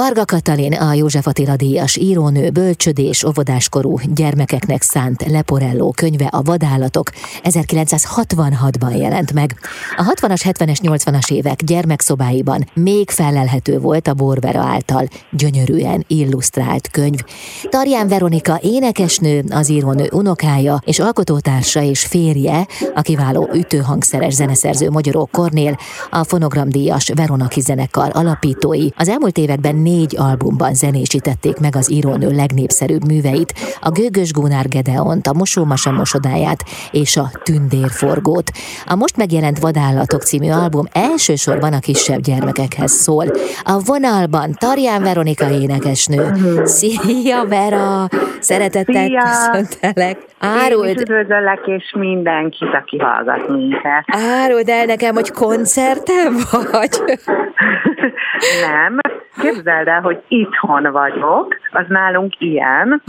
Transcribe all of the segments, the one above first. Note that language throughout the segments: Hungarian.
Varga Katalin, a József Attila díjas írónő, bölcsödés, óvodáskorú gyermekeknek szánt Leporello könyve A vadállatok 1966-ban jelent meg. A 60-as, 70-es, 80-as évek gyermekszobáiban még felelhető volt a Borvera által gyönyörűen illusztrált könyv. Tarján Veronika énekesnő, az írónő unokája és alkotótársa és férje, a kiváló ütőhangszeres zeneszerző Magyaró Kornél, a fonogramdíjas Veronaki zenekar alapítói. Az elmúlt években négy albumban zenésítették meg az írónő legnépszerűbb műveit, a Gőgös Gunár Gedeont, a Mosómasa mosodáját és a Tündérforgót. A most megjelent Vadállatok című album elsősorban a kisebb gyermekekhez szól. A vonalban Tarján Veronika énekesnő. Szia Vera! Szeretettel Szia! köszöntelek. Én is üdvözöllek, és mindenkit, aki hallgat minket. áruld el nekem, hogy koncerten vagy? Nem, képzeld el, hogy itthon vagyok, az nálunk ilyen.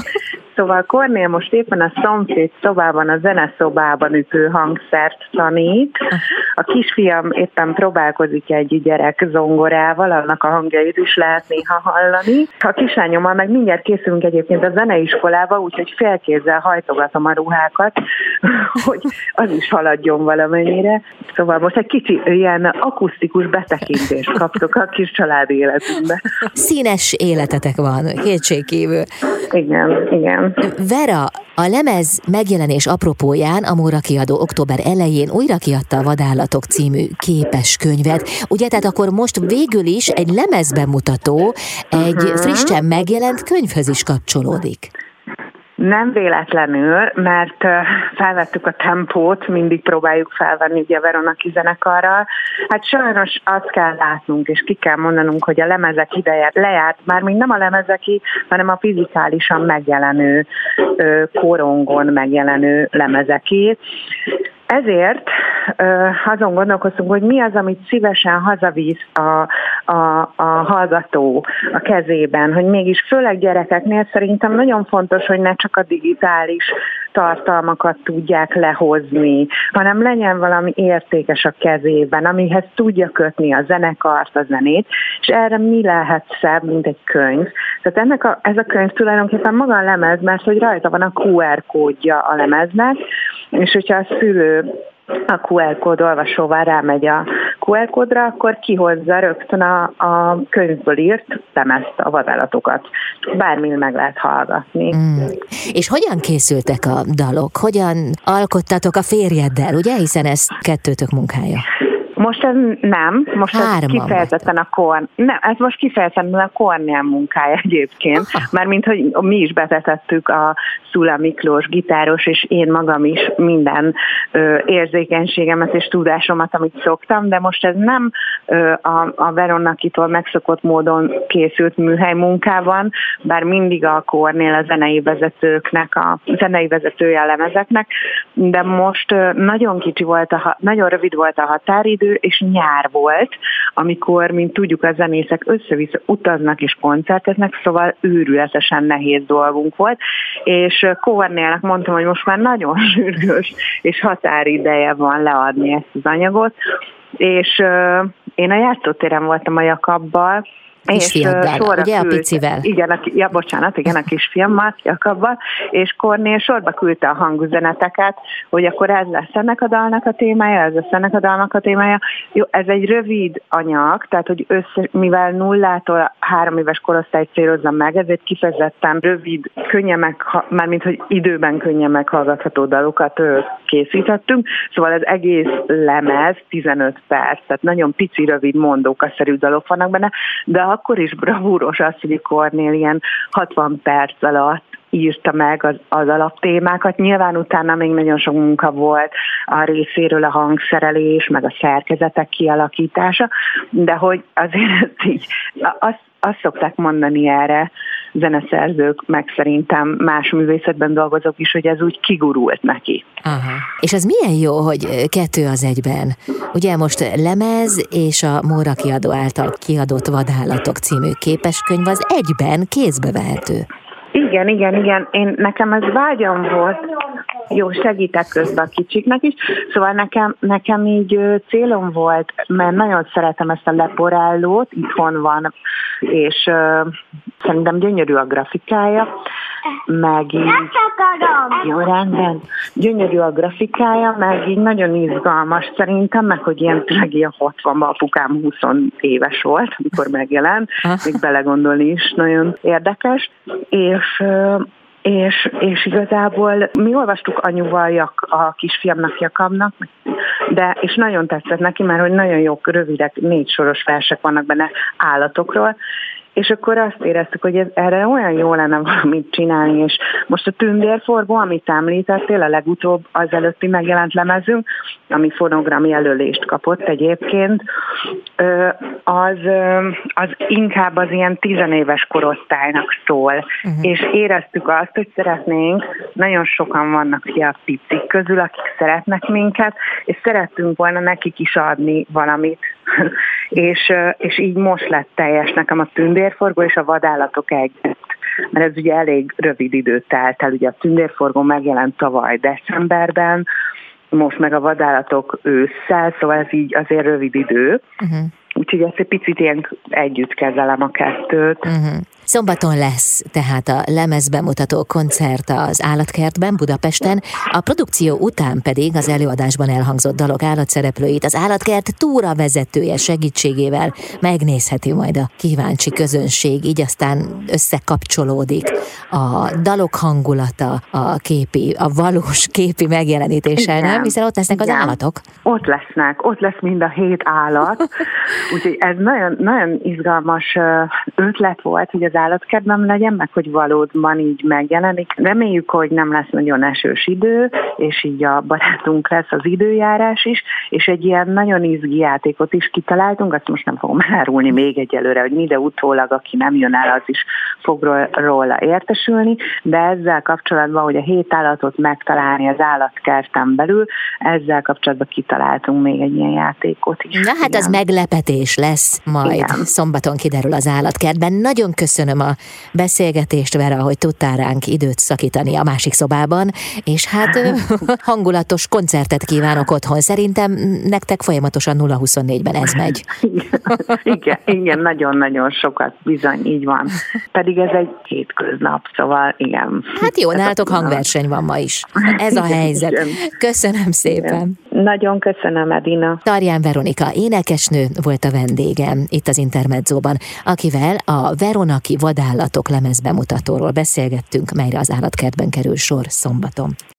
Szóval Kornél most éppen a szomszéd szobában, a zeneszobában ütő hangszert tanít. A kisfiam éppen próbálkozik egy gyerek zongorával, annak a hangjait is lehet néha hallani. A kislányommal meg mindjárt készülünk egyébként a zeneiskolába, úgyhogy félkézzel hajtogatom a ruhákat, hogy az is haladjon valamennyire. Szóval most egy kicsi ilyen akusztikus betekintést kaptok a kis családi életünkbe. Színes életetek van, kétségkívül. Igen, igen. Vera, a lemez megjelenés apropóján a Móra kiadó október elején újra kiadta a Vadállatok című képes könyvet. Ugye, tehát akkor most végül is egy lemezbemutató egy frissen megjelent könyvhöz is kapcsolódik. Nem véletlenül, mert felvettük a tempót, mindig próbáljuk felvenni ugye Veronaki zenekarral. Hát sajnos azt kell látnunk, és ki kell mondanunk, hogy a lemezek ideje lejárt, már még nem a lemezeki, hanem a fizikálisan megjelenő, korongon megjelenő lemezeké. Ezért azon gondolkoztunk, hogy mi az, amit szívesen hazavisz a, a, a hallgató a kezében, hogy mégis főleg gyerekeknél szerintem nagyon fontos, hogy ne csak a digitális tartalmakat tudják lehozni, hanem legyen valami értékes a kezében, amihez tudja kötni a zenekart, a zenét, és erre mi lehet szebb, mint egy könyv. Tehát ennek a, ez a könyv tulajdonképpen maga a lemez, mert hogy rajta van a QR kódja a lemeznek, és hogyha a szülő a QR kód olvasóval rámegy a QR kódra, akkor kihozza rögtön a, a könyvből írt lemezt, a vadállatokat. Bármin meg lehet hallgatni. Mm. És hogyan készültek a dalok? Hogyan alkottatok a férjeddel, ugye? Hiszen ez kettőtök munkája. Most ez nem, most ez Hárman kifejezetten a korn, nem, ez most kifejezetten a Kornél munkája egyébként, mint hogy mi is bevetettük a Szula Miklós gitáros, és én magam is minden ö, érzékenységemet és tudásomat, amit szoktam, de most ez nem ö, a, a Veronakitól megszokott módon készült műhely munkában, bár mindig a Kornél a zenei vezetőknek, a zenei vezetője a lemezeknek, de most ö, nagyon kicsi volt, a, nagyon rövid volt a határidő, és nyár volt, amikor, mint tudjuk, a zenészek össze-vissza utaznak és koncerteznek, szóval őrületesen nehéz dolgunk volt, és Kornélnek mondtam, hogy most már nagyon sürgős és határideje van leadni ezt az anyagot, és ö, én a játszótéren voltam a Jakabbal, Kisfiaddal, ö, sorra ugye, a küldte- picivel? Igen, a, ja, bocsánat, igen, a kisfiammal, Jakabbal, és Kornél sorba küldte a hangüzeneteket, hogy akkor ez lesz ennek a dalnak a témája, ez lesz ennek a dalnak a témája. Jó, ez egy rövid anyag, tehát hogy össze, mivel nullától három éves korosztályt célozza meg, ezért kifejezetten rövid, könnyen meg, mármint hogy időben könnyen meghallgatható dalokat készítettünk, szóval az egész lemez 15 perc, tehát nagyon pici, rövid, mondókaszerű dalok vannak benne, de akkor is bravúros az, hogy Kornél ilyen 60 perc alatt írta meg az, az alaptémákat. Nyilván utána még nagyon sok munka volt a részéről a hangszerelés, meg a szerkezetek kialakítása, de hogy azért ezt így, azt, azt szokták mondani erre zeneszerzők, meg szerintem más művészetben dolgozók is, hogy ez úgy kigurult neki. Aha. És az milyen jó, hogy kettő az egyben. Ugye most lemez és a Móra kiadó által kiadott Vadállatok című képeskönyv az egyben kézbe vehető. Igen, igen, igen. Én, nekem ez vágyam volt. Jó, segítek közben a kicsiknek is. Szóval nekem, nekem így célom volt, mert nagyon szeretem ezt a leporellót, itthon van, és szerintem gyönyörű a grafikája, meg így... Jó, rendben. Gyönyörű a grafikája, meg így nagyon izgalmas szerintem, meg hogy ilyen tényleg ilyen 60 apukám 20 éves volt, amikor megjelent, még belegondolni is nagyon érdekes, és és, és igazából mi olvastuk anyuval jak, a kisfiamnak Jakabnak, de és nagyon tetszett neki, mert hogy nagyon jó, rövidek, négy soros versek vannak benne állatokról, és akkor azt éreztük, hogy ez, erre olyan jó lenne valamit csinálni, és most a tündérforgó, amit említettél, a legutóbb az előtti megjelent lemezünk, ami fonogram jelölést kapott egyébként, az, az inkább az ilyen tizenéves korosztálynak szól, uh-huh. és éreztük azt, hogy szeretnénk, nagyon sokan vannak a picik közül, akik szeretnek minket, és szerettünk volna nekik is adni valamit, és, és így most lett teljes nekem a tündérforgó és a vadállatok együtt mert ez ugye elég rövid időt telt el, ugye a tündérforgó megjelent tavaly decemberben, most meg a vadállatok ősszel, szóval ez így azért rövid idő. Uh-huh. Úgyhogy ezt egy picit ilyen együtt kezelem a kettőt. Uh-huh. Szombaton lesz tehát a lemezbemutató koncert az Állatkertben Budapesten, a produkció után pedig az előadásban elhangzott dalok állatszereplőit az Állatkert túra vezetője segítségével megnézheti majd a kíváncsi közönség, így aztán összekapcsolódik a dalok hangulata, a képi, a valós képi megjelenítéssel, Igen. nem? Hiszen ott lesznek Igen. az állatok. Ott lesznek, ott lesz mind a hét állat, úgyhogy ez nagyon, nagyon izgalmas ötlet volt, hogy az állatkertben legyen, meg hogy valóban így megjelenik. Reméljük, hogy nem lesz nagyon esős idő, és így a barátunk lesz az időjárás is, és egy ilyen nagyon izgi játékot is kitaláltunk, azt most nem fogom elárulni még egyelőre, hogy mide utólag, aki nem jön el, az is fog róla értesülni, de ezzel kapcsolatban, hogy a hét állatot megtalálni az állatkerten belül, ezzel kapcsolatban kitaláltunk még egy ilyen játékot is. Na hát Igen. az meglepetés lesz majd. Igen. Szombaton kiderül az állatkertben. Nagyon köszönöm köszönöm a beszélgetést, Vera, hogy tudtál ránk időt szakítani a másik szobában, és hát hangulatos koncertet kívánok otthon. Szerintem nektek folyamatosan 0-24-ben ez megy. igen, igen, nagyon-nagyon sokat, bizony, így van. Pedig ez egy hétköznap, szóval igen. Hát jó, nálatok hangverseny van ma is. Ez a helyzet. Köszönöm szépen. Nagyon köszönöm, Edina. Tarján Veronika énekesnő volt a vendégem itt az Intermedzóban, akivel a Veronaki vadállatok lemezbemutatóról beszélgettünk, melyre az állatkertben kerül sor szombaton.